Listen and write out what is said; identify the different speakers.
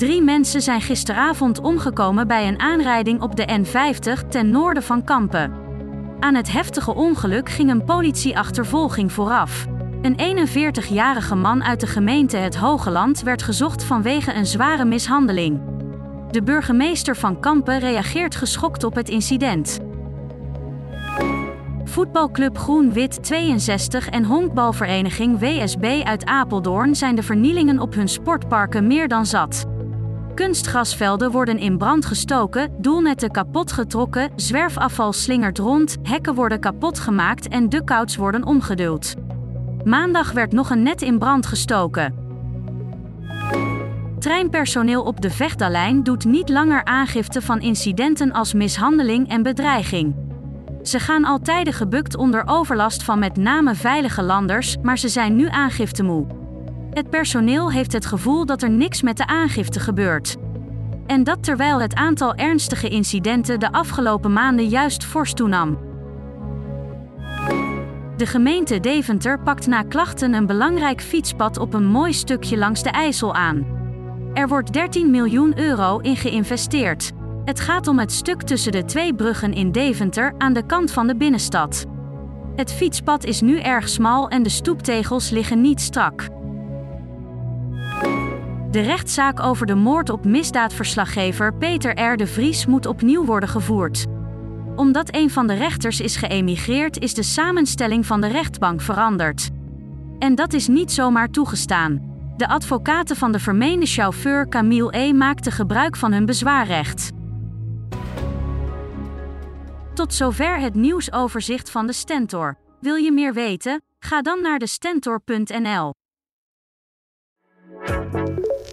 Speaker 1: Drie mensen zijn gisteravond omgekomen bij een aanrijding op de N50 ten noorden van Kampen. Aan het heftige ongeluk ging een politieachtervolging vooraf. Een 41-jarige man uit de gemeente Het Hogeland werd gezocht vanwege een zware mishandeling. De burgemeester van Kampen reageert geschokt op het incident. Voetbalclub Groen-Wit 62 en honkbalvereniging WSB uit Apeldoorn zijn de vernielingen op hun sportparken meer dan zat. Kunstgrasvelden worden in brand gestoken, doelnetten kapot getrokken, zwerfafval slingert rond, hekken worden kapot gemaakt en duckouts worden omgeduld. Maandag werd nog een net in brand gestoken. Treinpersoneel op de Vechtdalijn doet niet langer aangifte van incidenten als mishandeling en bedreiging. Ze gaan al tijden gebukt onder overlast van met name veilige landers, maar ze zijn nu aangiftemoe. Het personeel heeft het gevoel dat er niks met de aangifte gebeurt. En dat terwijl het aantal ernstige incidenten de afgelopen maanden juist fors toenam. De gemeente Deventer pakt na klachten een belangrijk fietspad op een mooi stukje langs de IJssel aan. Er wordt 13 miljoen euro in geïnvesteerd. Het gaat om het stuk tussen de twee bruggen in Deventer aan de kant van de binnenstad. Het fietspad is nu erg smal en de stoeptegels liggen niet strak. De rechtszaak over de moord op misdaadverslaggever Peter R. de Vries moet opnieuw worden gevoerd. Omdat een van de rechters is geëmigreerd, is de samenstelling van de rechtbank veranderd. En dat is niet zomaar toegestaan. De advocaten van de vermeende chauffeur Camille E. maakten gebruik van hun bezwaarrecht. Tot zover het nieuwsoverzicht van de Stentor. Wil je meer weten? Ga dan naar de stentor.nl.